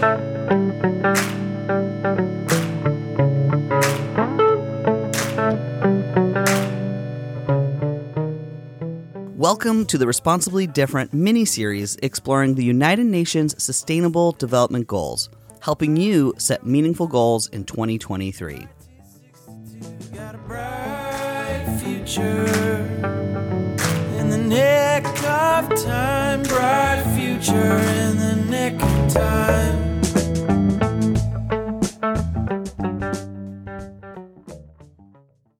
Welcome to the Responsibly Different mini series exploring the United Nations Sustainable Development Goals, helping you set meaningful goals in 2023. Nick of time. Bright future in the nick of time.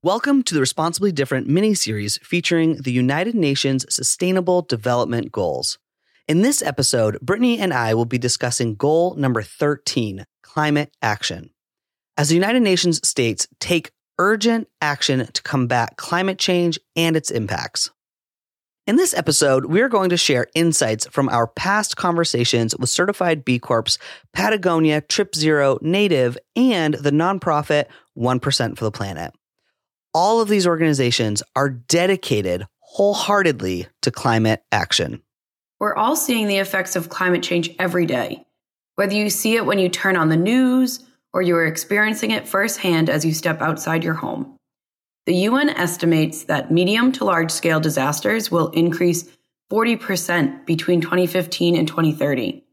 Welcome to the Responsibly Different mini series featuring the United Nations Sustainable Development Goals. In this episode, Brittany and I will be discussing goal number 13 climate action. As the United Nations states, take urgent action to combat climate change and its impacts. In this episode, we are going to share insights from our past conversations with certified B Corps, Patagonia, Trip Zero, Native, and the nonprofit 1% for the Planet. All of these organizations are dedicated wholeheartedly to climate action. We're all seeing the effects of climate change every day, whether you see it when you turn on the news or you are experiencing it firsthand as you step outside your home. The UN estimates that medium to large scale disasters will increase 40% between 2015 and 2030.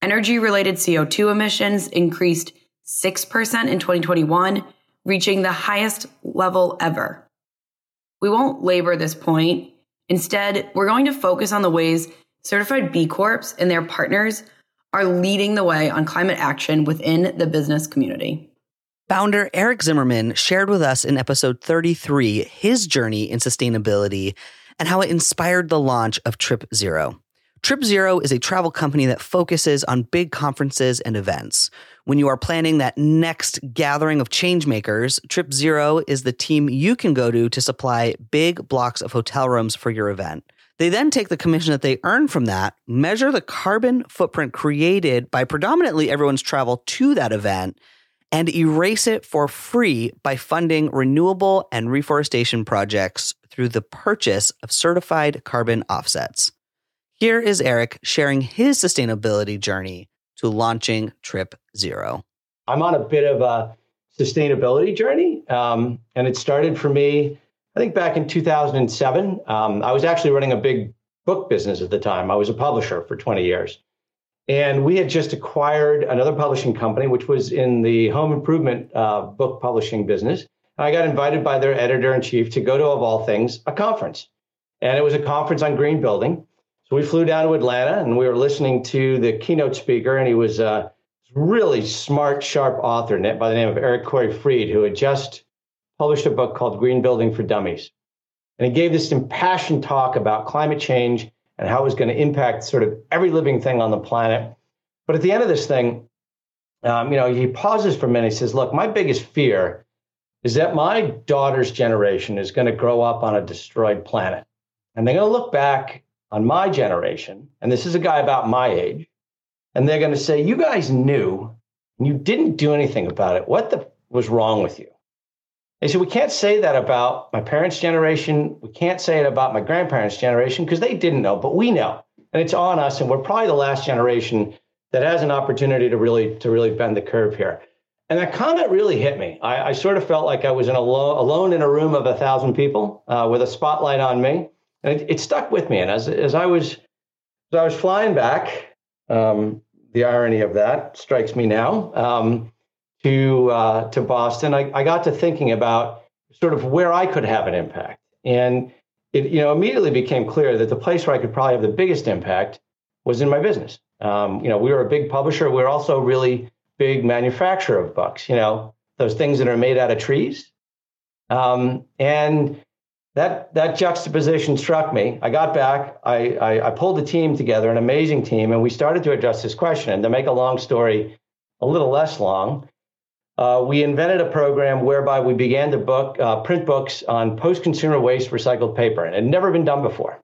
Energy related CO2 emissions increased 6% in 2021, reaching the highest level ever. We won't labor this point. Instead, we're going to focus on the ways certified B Corps and their partners are leading the way on climate action within the business community. Founder Eric Zimmerman shared with us in episode 33 his journey in sustainability and how it inspired the launch of Trip Zero. Trip Zero is a travel company that focuses on big conferences and events. When you are planning that next gathering of changemakers, Trip Zero is the team you can go to to supply big blocks of hotel rooms for your event. They then take the commission that they earn from that, measure the carbon footprint created by predominantly everyone's travel to that event, and erase it for free by funding renewable and reforestation projects through the purchase of certified carbon offsets. Here is Eric sharing his sustainability journey to launching Trip Zero. I'm on a bit of a sustainability journey, um, and it started for me, I think, back in 2007. Um, I was actually running a big book business at the time. I was a publisher for 20 years. And we had just acquired another publishing company, which was in the home improvement uh, book publishing business. And I got invited by their editor in chief to go to, of all things, a conference. And it was a conference on green building. So we flew down to Atlanta and we were listening to the keynote speaker, and he was a really smart, sharp author by the name of Eric Corey Freed, who had just published a book called Green Building for Dummies. And he gave this impassioned talk about climate change and how it was going to impact sort of every living thing on the planet. But at the end of this thing, um, you know, he pauses for a minute. He says, "Look, my biggest fear is that my daughter's generation is going to grow up on a destroyed planet, and they're going to look back on my generation, and this is a guy about my age, and they're going to say, "You guys knew, and you didn't do anything about it. What the was wrong with you?" They said, we can't say that about my parents' generation. We can't say it about my grandparents' generation because they didn't know, but we know. And it's on us. And we're probably the last generation that has an opportunity to really to really bend the curve here. And that comment really hit me. I, I sort of felt like I was in a lo- alone in a room of a thousand people uh, with a spotlight on me. And it, it, stuck with me. And as, as I was as I was flying back, um, the irony of that strikes me now. Um, to uh, to Boston, I, I got to thinking about sort of where I could have an impact, and it you know immediately became clear that the place where I could probably have the biggest impact was in my business. Um, you know, we were a big publisher. We are also a really big manufacturer of books. You know, those things that are made out of trees, um, and that that juxtaposition struck me. I got back. I, I I pulled a team together, an amazing team, and we started to address this question. And to make a long story a little less long, uh, we invented a program whereby we began to book uh, print books on post-consumer waste recycled paper, and it had never been done before,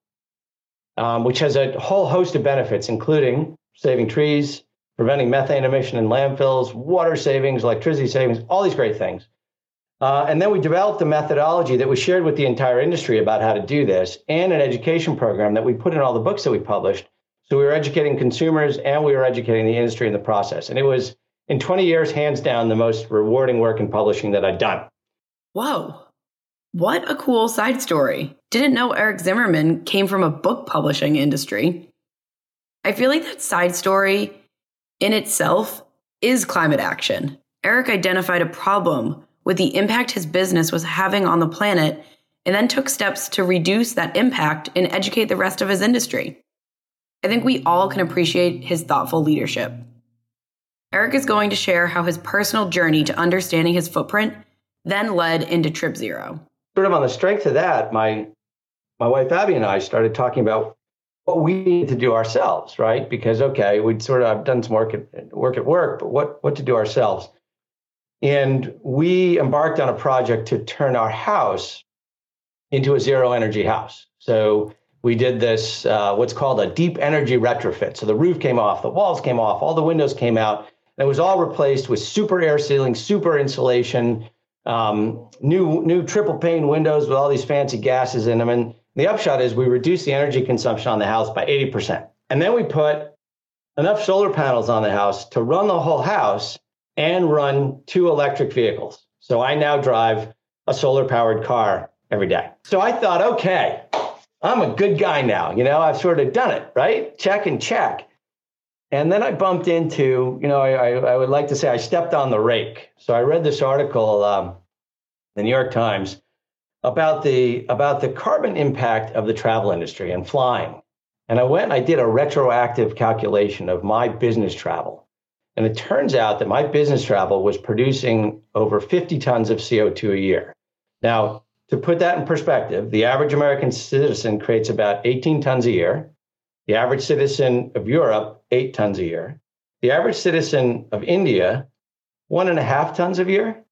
um, which has a whole host of benefits, including saving trees, preventing methane emission in landfills, water savings, electricity savings, all these great things. Uh, and then we developed a methodology that was shared with the entire industry about how to do this, and an education program that we put in all the books that we published, So we were educating consumers and we were educating the industry in the process. And it was in 20 years, hands down, the most rewarding work in publishing that I've done. Whoa. What a cool side story. Didn't know Eric Zimmerman came from a book publishing industry. I feel like that side story in itself is climate action. Eric identified a problem with the impact his business was having on the planet and then took steps to reduce that impact and educate the rest of his industry. I think we all can appreciate his thoughtful leadership. Eric is going to share how his personal journey to understanding his footprint then led into Trip Zero. Sort of on the strength of that, my my wife Abby and I started talking about what we need to do ourselves, right? Because okay, we'd sort of done some work at work at work, but what what to do ourselves? And we embarked on a project to turn our house into a zero energy house. So we did this, uh, what's called a deep energy retrofit. So the roof came off, the walls came off, all the windows came out, it was all replaced with super air sealing, super insulation, um, new new triple pane windows with all these fancy gases in them. And the upshot is we reduced the energy consumption on the house by 80%. And then we put enough solar panels on the house to run the whole house and run two electric vehicles. So I now drive a solar powered car every day. So I thought, okay, I'm a good guy now. You know, I've sort of done it, right? Check and check. And then I bumped into, you know, I, I would like to say I stepped on the rake. So I read this article, um, the New York Times, about the about the carbon impact of the travel industry and flying. And I went and I did a retroactive calculation of my business travel. And it turns out that my business travel was producing over 50 tons of CO2 a year. Now, to put that in perspective, the average American citizen creates about 18 tons a year. The average citizen of Europe, eight tons a year. The average citizen of India, one and a half tons a year.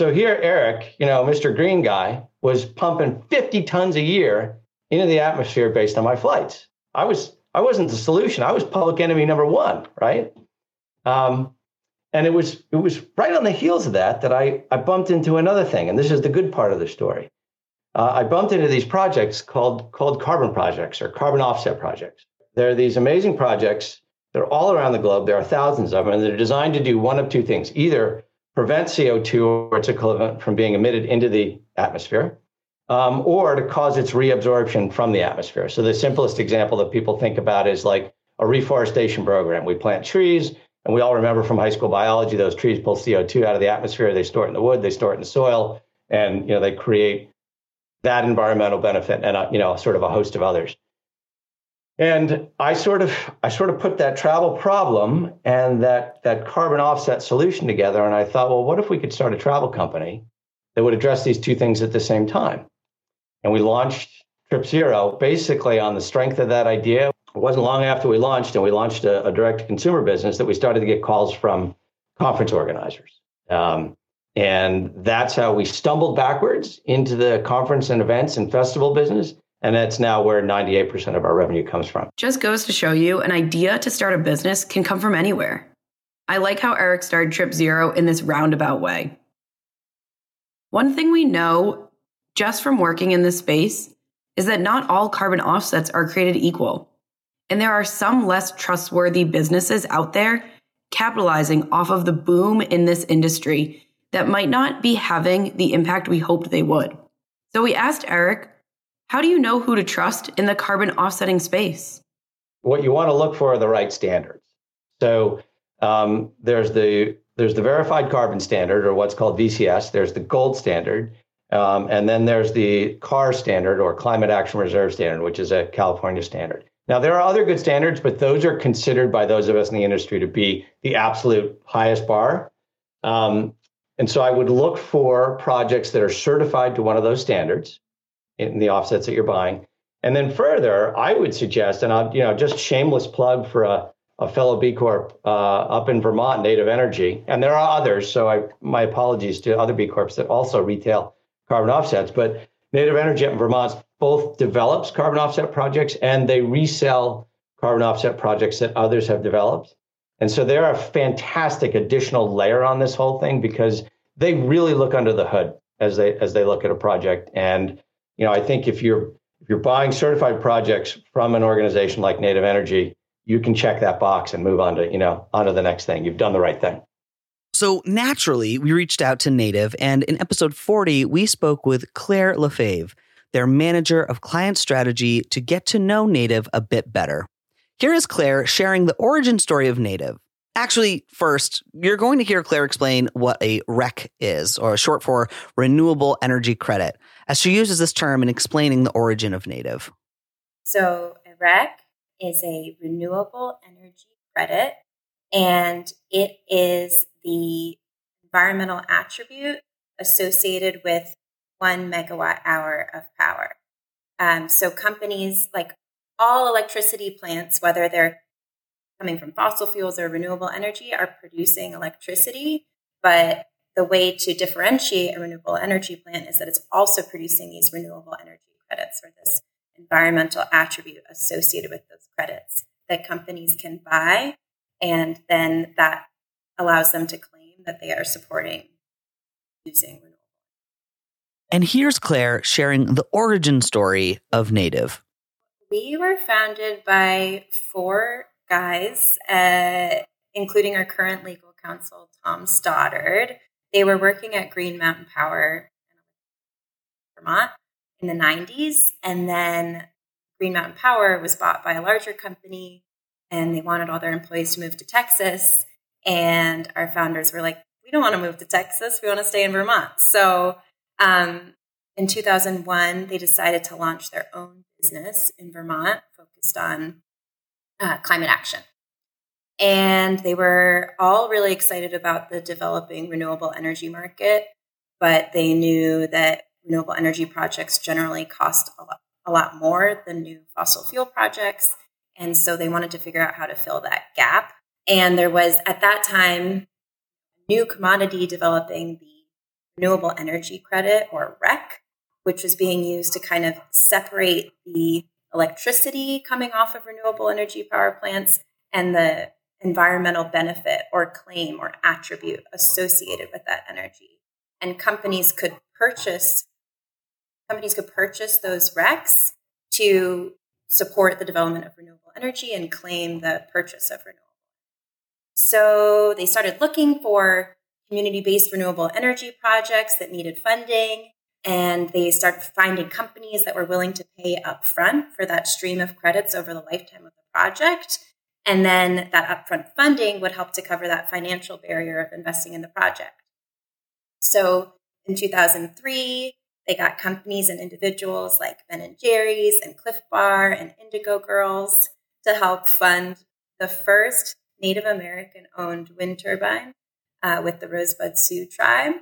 So here, Eric, you know, Mr. Green Guy, was pumping 50 tons a year into the atmosphere based on my flights. I was I wasn't the solution. I was public enemy number one, right? Um, and it was it was right on the heels of that that I I bumped into another thing, and this is the good part of the story. Uh, I bumped into these projects called called carbon projects or carbon offset projects. There are these amazing projects. They're all around the globe. There are thousands of them, and they're designed to do one of two things: either prevent CO2 or its equivalent from being emitted into the atmosphere, um, or to cause its reabsorption from the atmosphere. So the simplest example that people think about is like a reforestation program. We plant trees, and we all remember from high school biology, those trees pull CO2 out of the atmosphere. They store it in the wood, they store it in the soil, and you know they create that environmental benefit and a, you know sort of a host of others. And I sort of I sort of put that travel problem and that that carbon offset solution together, and I thought, well, what if we could start a travel company that would address these two things at the same time? And we launched Trip Zero basically on the strength of that idea. It wasn't long after we launched, and we launched a, a direct consumer business that we started to get calls from conference organizers. Um, and that's how we stumbled backwards into the conference and events and festival business. And that's now where 98% of our revenue comes from. Just goes to show you an idea to start a business can come from anywhere. I like how Eric started Trip Zero in this roundabout way. One thing we know just from working in this space is that not all carbon offsets are created equal. And there are some less trustworthy businesses out there capitalizing off of the boom in this industry that might not be having the impact we hoped they would. So we asked Eric, how do you know who to trust in the carbon offsetting space? What you want to look for are the right standards. So um, there's the there's the verified carbon standard, or what's called VCS. There's the gold standard, um, and then there's the CAR standard, or Climate Action Reserve standard, which is a California standard. Now, there are other good standards, but those are considered by those of us in the industry to be the absolute highest bar. Um, and so I would look for projects that are certified to one of those standards in the offsets that you're buying. And then further, I would suggest, and I'll, you know, just shameless plug for a, a fellow B Corp uh, up in Vermont, Native Energy, and there are others. So I, my apologies to other B Corps that also retail carbon offsets. But Native Energy up in Vermont both develops carbon offset projects and they resell carbon offset projects that others have developed. And so they're a fantastic additional layer on this whole thing because they really look under the hood as they as they look at a project. And you know, I think if you're if you're buying certified projects from an organization like Native Energy, you can check that box and move on to, you know, onto the next thing. You've done the right thing. So naturally, we reached out to Native, and in episode 40, we spoke with Claire Lefebvre, their manager of client strategy, to get to know Native a bit better. Here is Claire sharing the origin story of Native. Actually, first, you're going to hear Claire explain what a REC is, or short for Renewable Energy Credit, as she uses this term in explaining the origin of Native. So, a REC is a renewable energy credit, and it is the environmental attribute associated with one megawatt hour of power. Um, so, companies like all electricity plants, whether they're coming from fossil fuels or renewable energy, are producing electricity. But the way to differentiate a renewable energy plant is that it's also producing these renewable energy credits or this environmental attribute associated with those credits that companies can buy. And then that allows them to claim that they are supporting using renewable. And here's Claire sharing the origin story of Native. We were founded by four guys, uh, including our current legal counsel, Tom Stoddard. They were working at Green Mountain Power in Vermont in the 90s. And then Green Mountain Power was bought by a larger company and they wanted all their employees to move to Texas. And our founders were like, we don't want to move to Texas. We want to stay in Vermont. So um, in 2001, they decided to launch their own business in Vermont focused on uh, climate action. And they were all really excited about the developing renewable energy market, but they knew that renewable energy projects generally cost a lot, a lot more than new fossil fuel projects. And so they wanted to figure out how to fill that gap. And there was, at that time, a new commodity developing the renewable energy credit or REC, which was being used to kind of separate the electricity coming off of renewable energy power plants and the environmental benefit or claim or attribute associated with that energy. And companies could purchase companies could purchase those RECs to support the development of renewable energy and claim the purchase of renewable. So they started looking for community based renewable energy projects that needed funding. And they started finding companies that were willing to pay upfront for that stream of credits over the lifetime of the project. And then that upfront funding would help to cover that financial barrier of investing in the project. So in 2003, they got companies and individuals like Ben and Jerry's and Clif Bar and Indigo Girls to help fund the first Native American owned wind turbine uh, with the Rosebud Sioux tribe.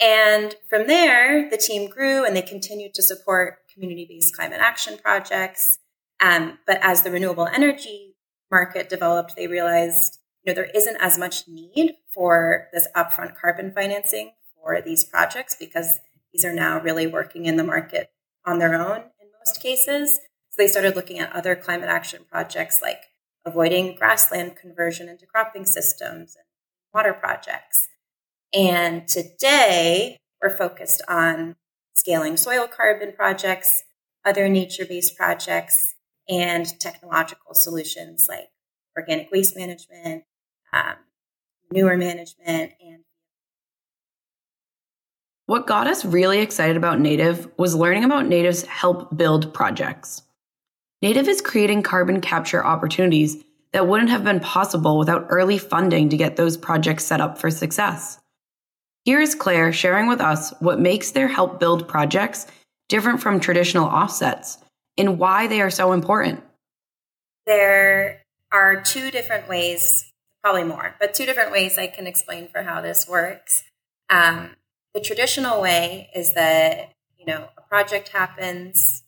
And from there, the team grew and they continued to support community based climate action projects. Um, but as the renewable energy market developed, they realized you know, there isn't as much need for this upfront carbon financing for these projects because these are now really working in the market on their own in most cases. So they started looking at other climate action projects like avoiding grassland conversion into cropping systems and water projects. And today we're focused on scaling soil carbon projects, other nature based projects, and technological solutions like organic waste management, um, manure management, and what got us really excited about Native was learning about Native's help build projects. Native is creating carbon capture opportunities that wouldn't have been possible without early funding to get those projects set up for success. Here is Claire sharing with us what makes their help build projects different from traditional offsets and why they are so important. There are two different ways, probably more, but two different ways I can explain for how this works. Um, the traditional way is that, you know, a project happens,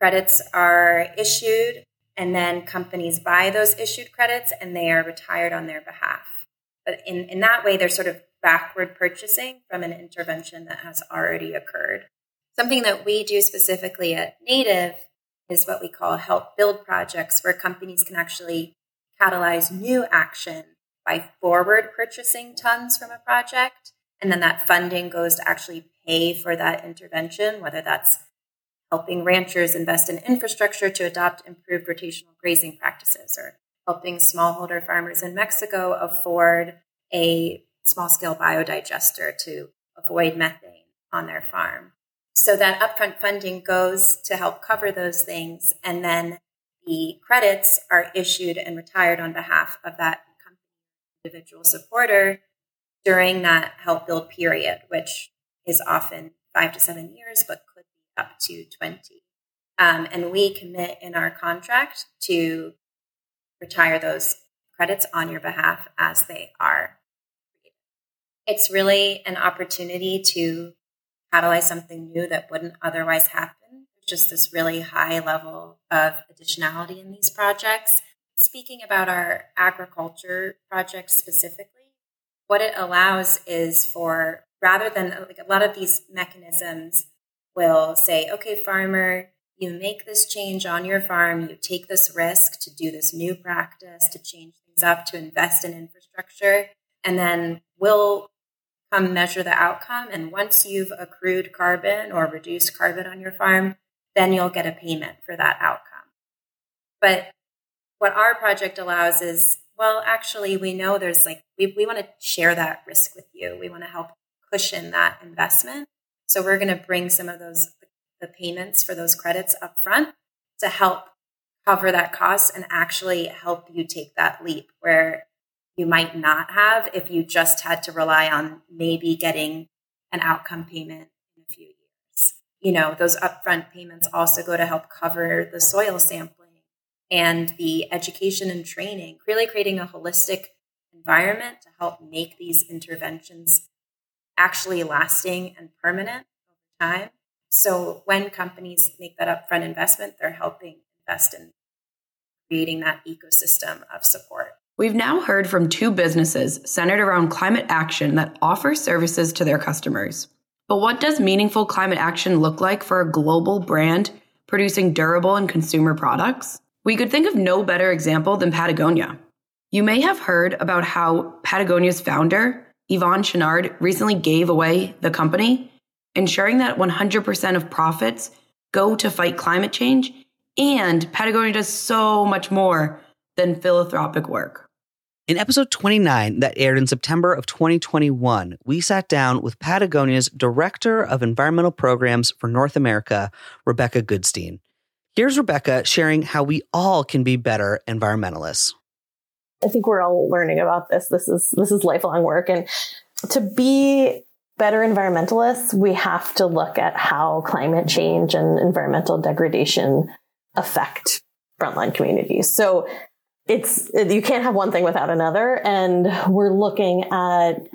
credits are issued, and then companies buy those issued credits and they are retired on their behalf. But in, in that way, they're sort of backward purchasing from an intervention that has already occurred. Something that we do specifically at Native is what we call help build projects, where companies can actually catalyze new action by forward purchasing tons from a project and then that funding goes to actually pay for that intervention, whether that's helping ranchers invest in infrastructure to adopt improved rotational grazing practices, or helping smallholder farmers in Mexico afford a small scale biodigester to avoid methane on their farm. So that upfront funding goes to help cover those things. And then the credits are issued and retired on behalf of that individual supporter during that help build period, which is often five to seven years, but could be up to 20. Um, and we commit in our contract to retire those credits on your behalf as they are it's really an opportunity to catalyze something new that wouldn't otherwise happen. Just this really high level of additionality in these projects. Speaking about our agriculture project specifically, what it allows is for rather than like a lot of these mechanisms will say, okay, farmer, you make this change on your farm, you take this risk to do this new practice, to change things up, to invest in infrastructure, and then we'll come measure the outcome. And once you've accrued carbon or reduced carbon on your farm, then you'll get a payment for that outcome. But what our project allows is, well, actually, we know there's like, we, we want to share that risk with you. We want to help cushion that investment. So we're going to bring some of those, the payments for those credits up front to help cover that cost and actually help you take that leap where you might not have if you just had to rely on maybe getting an outcome payment in a few years. You know, those upfront payments also go to help cover the soil sampling and the education and training, really creating a holistic environment to help make these interventions actually lasting and permanent over time. So when companies make that upfront investment, they're helping invest in creating that ecosystem of support. We've now heard from two businesses centered around climate action that offer services to their customers. But what does meaningful climate action look like for a global brand producing durable and consumer products? We could think of no better example than Patagonia. You may have heard about how Patagonia's founder, Yvon Chouinard, recently gave away the company, ensuring that 100% of profits go to fight climate change. And Patagonia does so much more than philanthropic work. In episode 29 that aired in September of 2021, we sat down with Patagonia's Director of Environmental Programs for North America, Rebecca Goodstein. Here's Rebecca sharing how we all can be better environmentalists. I think we're all learning about this. This is this is lifelong work and to be better environmentalists, we have to look at how climate change and environmental degradation affect frontline communities. So it's you can't have one thing without another and we're looking at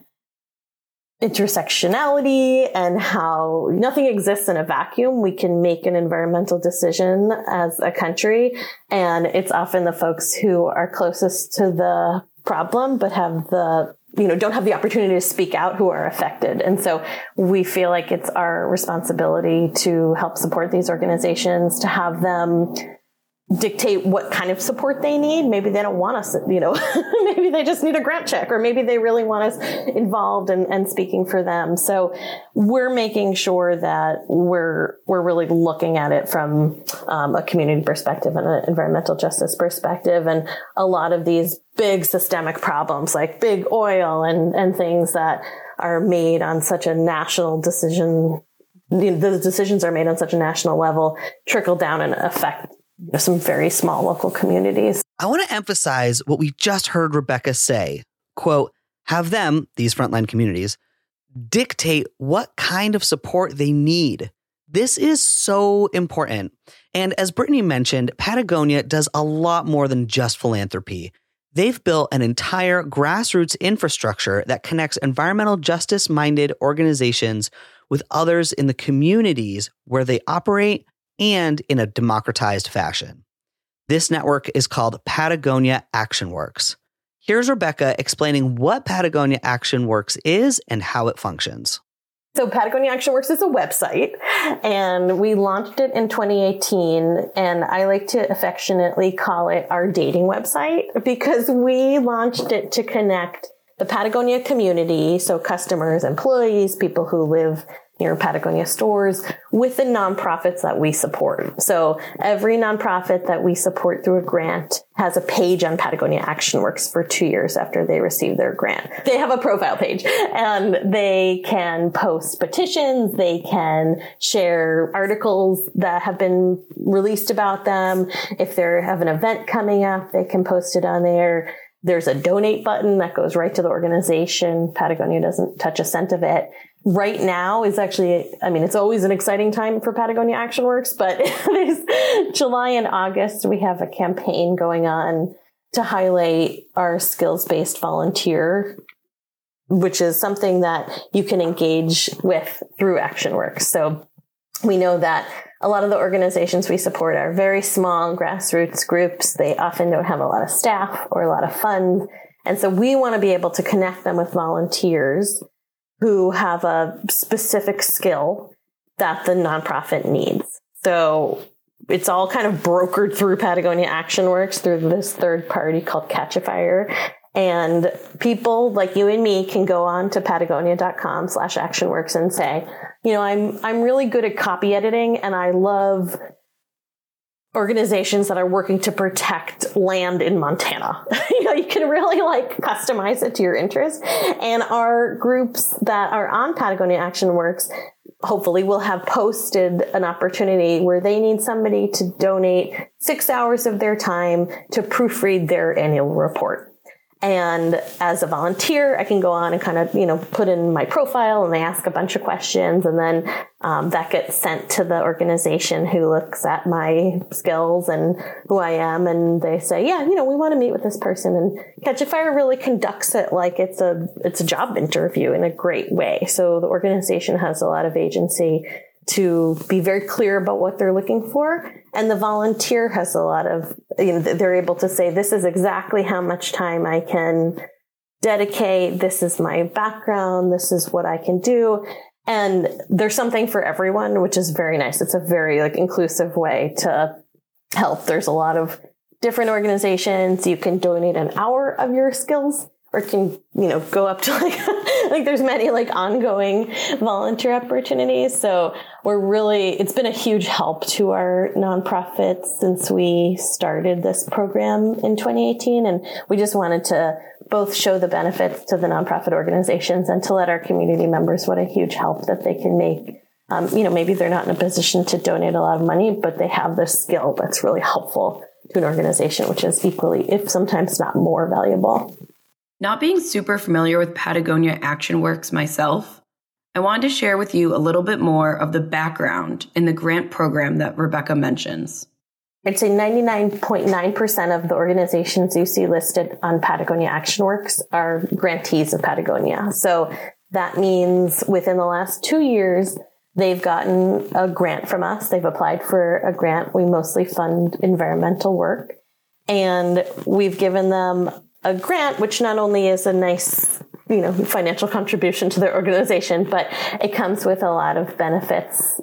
intersectionality and how nothing exists in a vacuum. We can make an environmental decision as a country. And it's often the folks who are closest to the problem, but have the, you know, don't have the opportunity to speak out who are affected. And so we feel like it's our responsibility to help support these organizations, to have them dictate what kind of support they need. Maybe they don't want us, you know, maybe they just need a grant check or maybe they really want us involved and, and speaking for them. So we're making sure that we're, we're really looking at it from um, a community perspective and an environmental justice perspective. And a lot of these big systemic problems like big oil and, and things that are made on such a national decision the decisions are made on such a national level trickle down and affect some very small local communities. I want to emphasize what we just heard Rebecca say. Quote, have them, these frontline communities, dictate what kind of support they need. This is so important. And as Brittany mentioned, Patagonia does a lot more than just philanthropy. They've built an entire grassroots infrastructure that connects environmental justice minded organizations with others in the communities where they operate and in a democratized fashion. This network is called Patagonia Action Works. Here's Rebecca explaining what Patagonia Action Works is and how it functions. So Patagonia Action Works is a website and we launched it in 2018 and I like to affectionately call it our dating website because we launched it to connect the Patagonia community, so customers, employees, people who live near Patagonia stores with the nonprofits that we support. So every nonprofit that we support through a grant has a page on Patagonia Action Works for two years after they receive their grant. They have a profile page and they can post petitions. They can share articles that have been released about them. If they have an event coming up, they can post it on there. There's a donate button that goes right to the organization. Patagonia doesn't touch a cent of it. Right now is actually, I mean, it's always an exciting time for Patagonia Action Works, but July and August, we have a campaign going on to highlight our skills based volunteer, which is something that you can engage with through Action Works. So we know that a lot of the organizations we support are very small grassroots groups. They often don't have a lot of staff or a lot of funds. And so we want to be able to connect them with volunteers who have a specific skill that the nonprofit needs. So it's all kind of brokered through Patagonia Action Works through this third party called Catchafire. And people like you and me can go on to patagonia.com slash actionworks and say, you know, I'm, I'm really good at copy editing and I love organizations that are working to protect land in Montana. you know, you can really like customize it to your interest. And our groups that are on Patagonia Action Works hopefully will have posted an opportunity where they need somebody to donate six hours of their time to proofread their annual report. And as a volunteer, I can go on and kind of, you know, put in my profile and they ask a bunch of questions. And then um, that gets sent to the organization who looks at my skills and who I am. And they say, yeah, you know, we want to meet with this person. And Catchafire really conducts it like it's a, it's a job interview in a great way. So the organization has a lot of agency to be very clear about what they're looking for. And the volunteer has a lot of, you know, they're able to say, this is exactly how much time I can dedicate. This is my background. This is what I can do. And there's something for everyone, which is very nice. It's a very like inclusive way to help. There's a lot of different organizations. You can donate an hour of your skills or can you know go up to like like there's many like ongoing volunteer opportunities. So we're really it's been a huge help to our nonprofits since we started this program in 2018 and we just wanted to both show the benefits to the nonprofit organizations and to let our community members what a huge help that they can make. Um, you know maybe they're not in a position to donate a lot of money but they have the skill that's really helpful to an organization which is equally if sometimes not more valuable not being super familiar with Patagonia Action Works myself, I wanted to share with you a little bit more of the background in the grant program that Rebecca mentions. I'd say 99.9% of the organizations you see listed on Patagonia Action Works are grantees of Patagonia. So that means within the last two years, they've gotten a grant from us. They've applied for a grant. We mostly fund environmental work. And we've given them a grant, which not only is a nice, you know, financial contribution to their organization, but it comes with a lot of benefits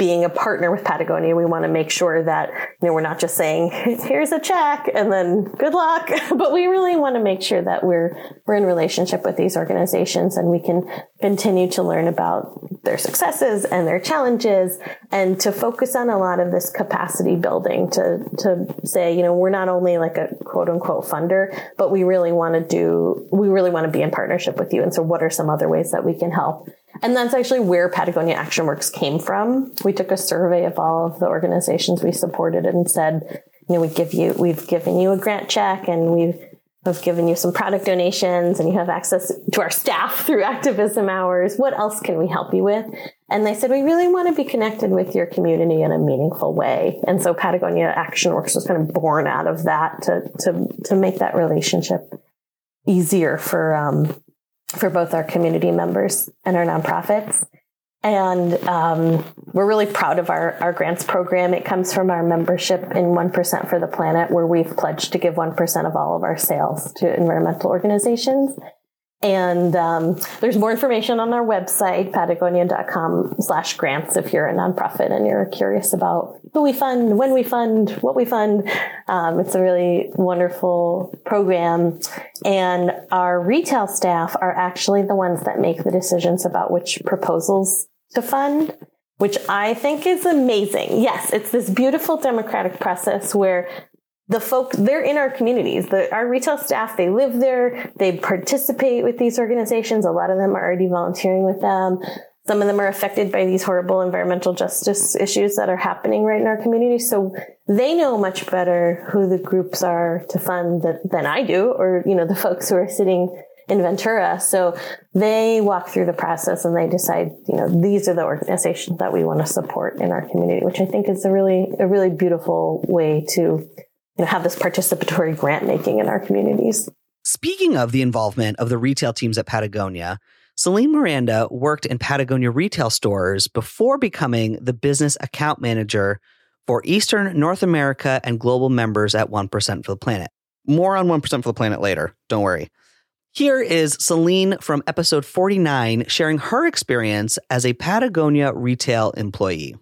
being a partner with Patagonia, we want to make sure that you know we're not just saying here's a check and then good luck, but we really want to make sure that we're we're in relationship with these organizations and we can continue to learn about their successes and their challenges and to focus on a lot of this capacity building to to say you know we're not only like a quote unquote funder, but we really want to do we really want to be in partnership with you. And so, what are some other ways that we can help? And that's actually where Patagonia Action Works came from. We took a survey of all of the organizations we supported and said, you know, we give you, we've given you a grant check and we've have given you some product donations and you have access to our staff through activism hours. What else can we help you with? And they said, we really want to be connected with your community in a meaningful way. And so Patagonia Action Works was kind of born out of that to, to, to make that relationship easier for, um, for both our community members and our nonprofits. And um, we're really proud of our, our grants program. It comes from our membership in 1% for the Planet, where we've pledged to give 1% of all of our sales to environmental organizations. And um, there's more information on our website, patagonia.com slash grants, if you're a nonprofit and you're curious about who we fund, when we fund, what we fund. Um, it's a really wonderful program. And our retail staff are actually the ones that make the decisions about which proposals to fund, which I think is amazing. Yes, it's this beautiful democratic process where the folk they're in our communities. The, our retail staff they live there. They participate with these organizations. A lot of them are already volunteering with them. Some of them are affected by these horrible environmental justice issues that are happening right in our community. So they know much better who the groups are to fund than, than i do or you know the folks who are sitting in ventura. So they walk through the process and they decide you know these are the organizations that we want to support in our community which i think is a really a really beautiful way to you know, have this participatory grant making in our communities. Speaking of the involvement of the retail teams at Patagonia, Celine Miranda worked in Patagonia retail stores before becoming the business account manager for Eastern North America and global members at 1% for the Planet. More on 1% for the Planet later, don't worry. Here is Celine from episode 49 sharing her experience as a Patagonia retail employee.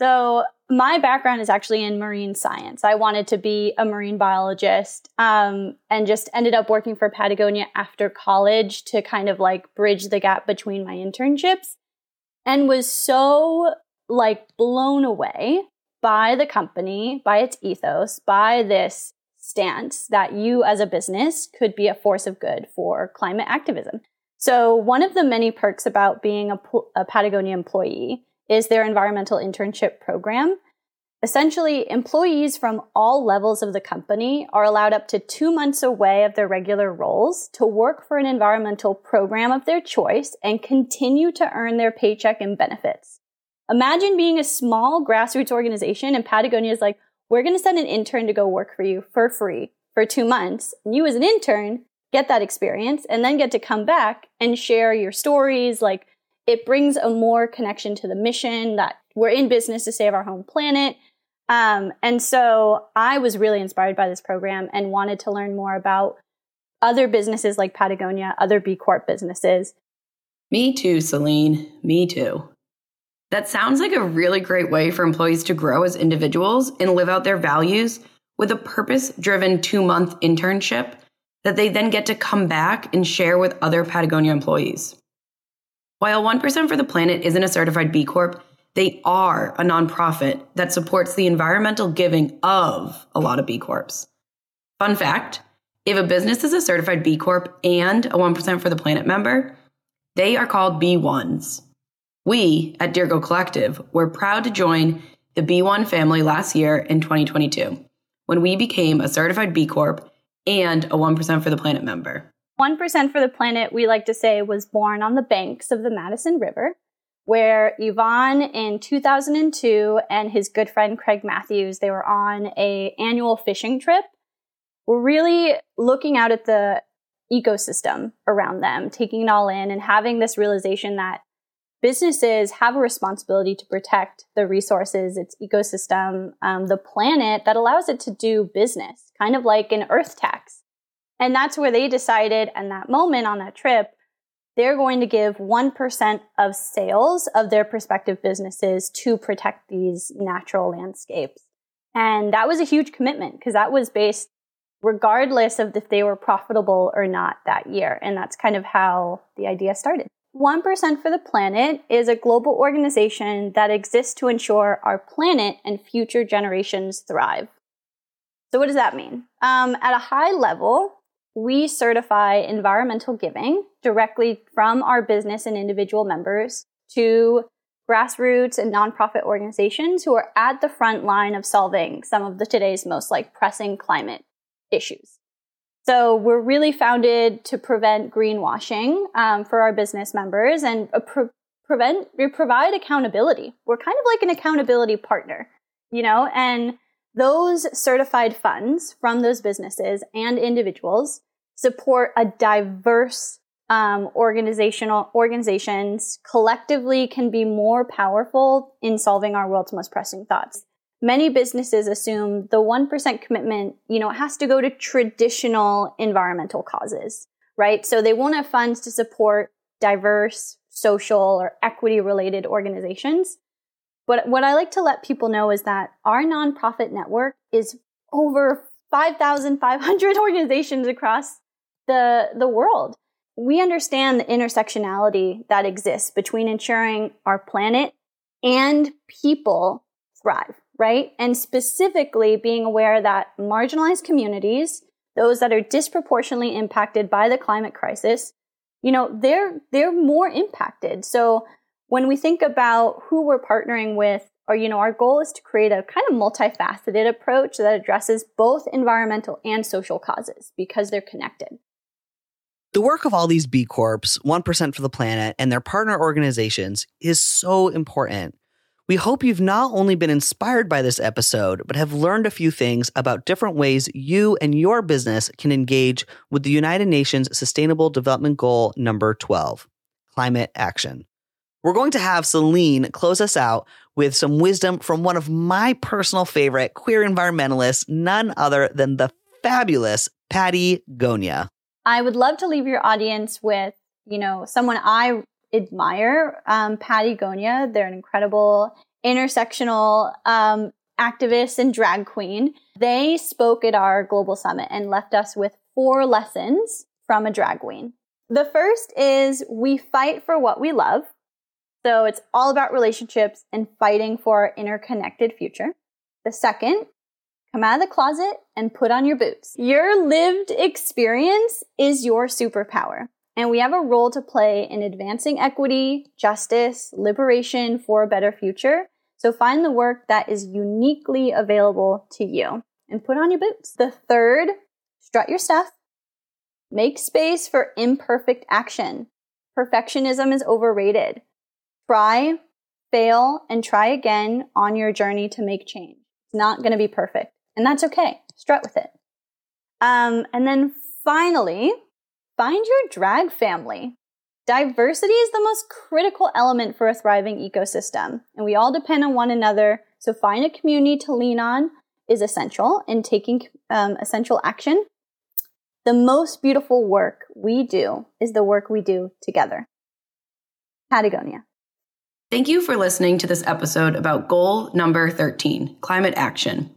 So, my background is actually in marine science. I wanted to be a marine biologist um, and just ended up working for Patagonia after college to kind of like bridge the gap between my internships and was so like blown away by the company, by its ethos, by this stance that you as a business could be a force of good for climate activism. So, one of the many perks about being a, a Patagonia employee is their environmental internship program. Essentially, employees from all levels of the company are allowed up to two months away of their regular roles to work for an environmental program of their choice and continue to earn their paycheck and benefits. Imagine being a small grassroots organization and Patagonia is like, we're going to send an intern to go work for you for free for two months. And you as an intern get that experience and then get to come back and share your stories, like it brings a more connection to the mission that we're in business to save our home planet. Um, and so I was really inspired by this program and wanted to learn more about other businesses like Patagonia, other B Corp businesses. Me too, Celine. Me too. That sounds like a really great way for employees to grow as individuals and live out their values with a purpose driven two month internship that they then get to come back and share with other Patagonia employees. While 1% for the Planet isn't a certified B Corp, they are a nonprofit that supports the environmental giving of a lot of B Corps. Fun fact if a business is a certified B Corp and a 1% for the Planet member, they are called B1s. We at Dirigo Collective were proud to join the B1 family last year in 2022 when we became a certified B Corp and a 1% for the Planet member. 1% for the Planet, we like to say, was born on the banks of the Madison River, where Yvon in 2002 and his good friend Craig Mathews, they were on a annual fishing trip. We're really looking out at the ecosystem around them, taking it all in and having this realization that businesses have a responsibility to protect the resources, its ecosystem, um, the planet that allows it to do business, kind of like an earth tax. And that's where they decided in that moment on that trip, they're going to give 1% of sales of their prospective businesses to protect these natural landscapes. And that was a huge commitment because that was based regardless of if they were profitable or not that year. And that's kind of how the idea started. 1% for the Planet is a global organization that exists to ensure our planet and future generations thrive. So, what does that mean? Um, at a high level, we certify environmental giving directly from our business and individual members to grassroots and nonprofit organizations who are at the front line of solving some of the today's most like pressing climate issues. So we're really founded to prevent greenwashing um, for our business members and uh, pre- prevent we provide accountability. We're kind of like an accountability partner, you know, and those certified funds from those businesses and individuals support a diverse um, organizational organizations collectively can be more powerful in solving our world's most pressing thoughts. Many businesses assume the 1% commitment, you know, has to go to traditional environmental causes, right? So they won't have funds to support diverse, social, or equity related organizations. But what I like to let people know is that our nonprofit network is over 5,500 organizations across the the world we understand the intersectionality that exists between ensuring our planet and people thrive, right? And specifically being aware that marginalized communities, those that are disproportionately impacted by the climate crisis, you know, they're they're more impacted. So when we think about who we're partnering with, or you know, our goal is to create a kind of multifaceted approach that addresses both environmental and social causes because they're connected. The work of all these B Corps, 1% for the planet, and their partner organizations is so important. We hope you've not only been inspired by this episode, but have learned a few things about different ways you and your business can engage with the United Nations Sustainable Development Goal number 12, climate action. We're going to have Celine close us out with some wisdom from one of my personal favorite queer environmentalists, none other than the fabulous Pattie Gonia. I would love to leave your audience with, you know, someone I admire, um, Pattie Gonia. They're an incredible intersectional um, activist and drag queen. They spoke at our global summit and left us with four lessons from a drag queen. The first is we fight for what we love. So it's all about relationships and fighting for our interconnected future. The second Come out of the closet and put on your boots. Your lived experience is your superpower. And we have a role to play in advancing equity, justice, liberation for a better future. So find the work that is uniquely available to you and put on your boots. The third, strut your stuff. Make space for imperfect action. Perfectionism is overrated. Try, fail, and try again on your journey to make change. It's not going to be perfect and that's okay. Strut with it. Um, and then finally, find your drag family. Diversity is the most critical element for a thriving ecosystem, and we all depend on one another. So, find a community to lean on is essential in taking um, essential action. The most beautiful work we do is the work we do together. Patagonia. Thank you for listening to this episode about goal number 13 climate action.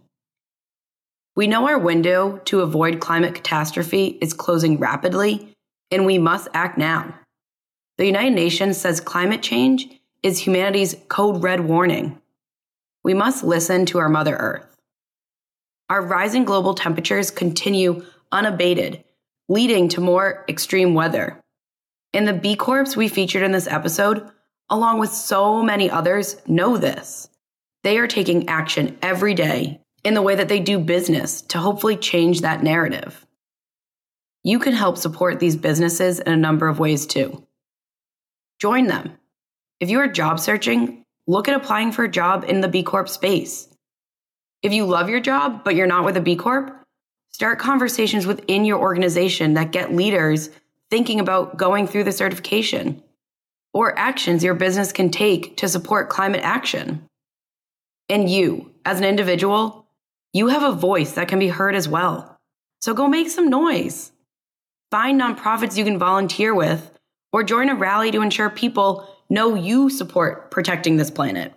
We know our window to avoid climate catastrophe is closing rapidly, and we must act now. The United Nations says climate change is humanity's code red warning. We must listen to our Mother Earth. Our rising global temperatures continue unabated, leading to more extreme weather. And the B Corps we featured in this episode, along with so many others, know this. They are taking action every day in the way that they do business to hopefully change that narrative. You can help support these businesses in a number of ways too. Join them. If you are job searching, look at applying for a job in the B Corp space. If you love your job, but you're not with a B Corp, start conversations within your organization that get leaders thinking about going through the certification or actions your business can take to support climate action. And you, as an individual, you have a voice that can be heard as well. So go make some noise. Find nonprofits you can volunteer with or join a rally to ensure people know you support protecting this planet.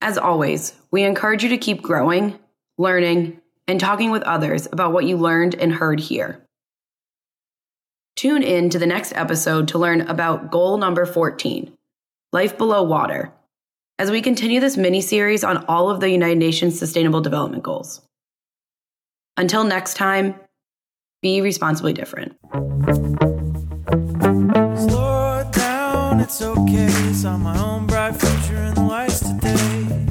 As always, we encourage you to keep growing, learning, and talking with others about what you learned and heard here. Tune in to the next episode to learn about goal number 14 Life Below Water as we continue this mini series on all of the United Nations Sustainable Development Goals. Until next time, be responsibly different. Slow down, it's okay. On my own bright future in the lights today.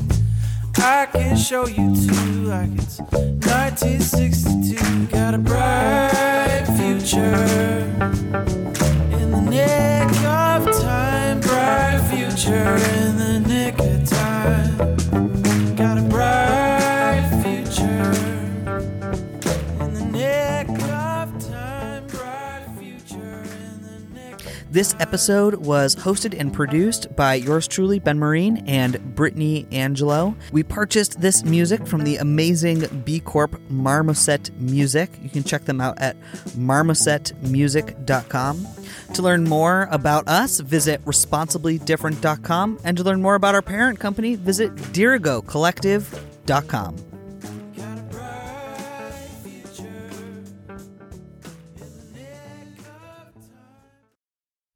I can show you too, like it's 1962. Got a bright future in the nick of time. Bright future in the This episode was hosted and produced by yours truly, Ben Marine, and Brittany Angelo. We purchased this music from the amazing B Corp Marmoset Music. You can check them out at marmosetmusic.com. To learn more about us, visit responsiblydifferent.com. And to learn more about our parent company, visit dirigocollective.com.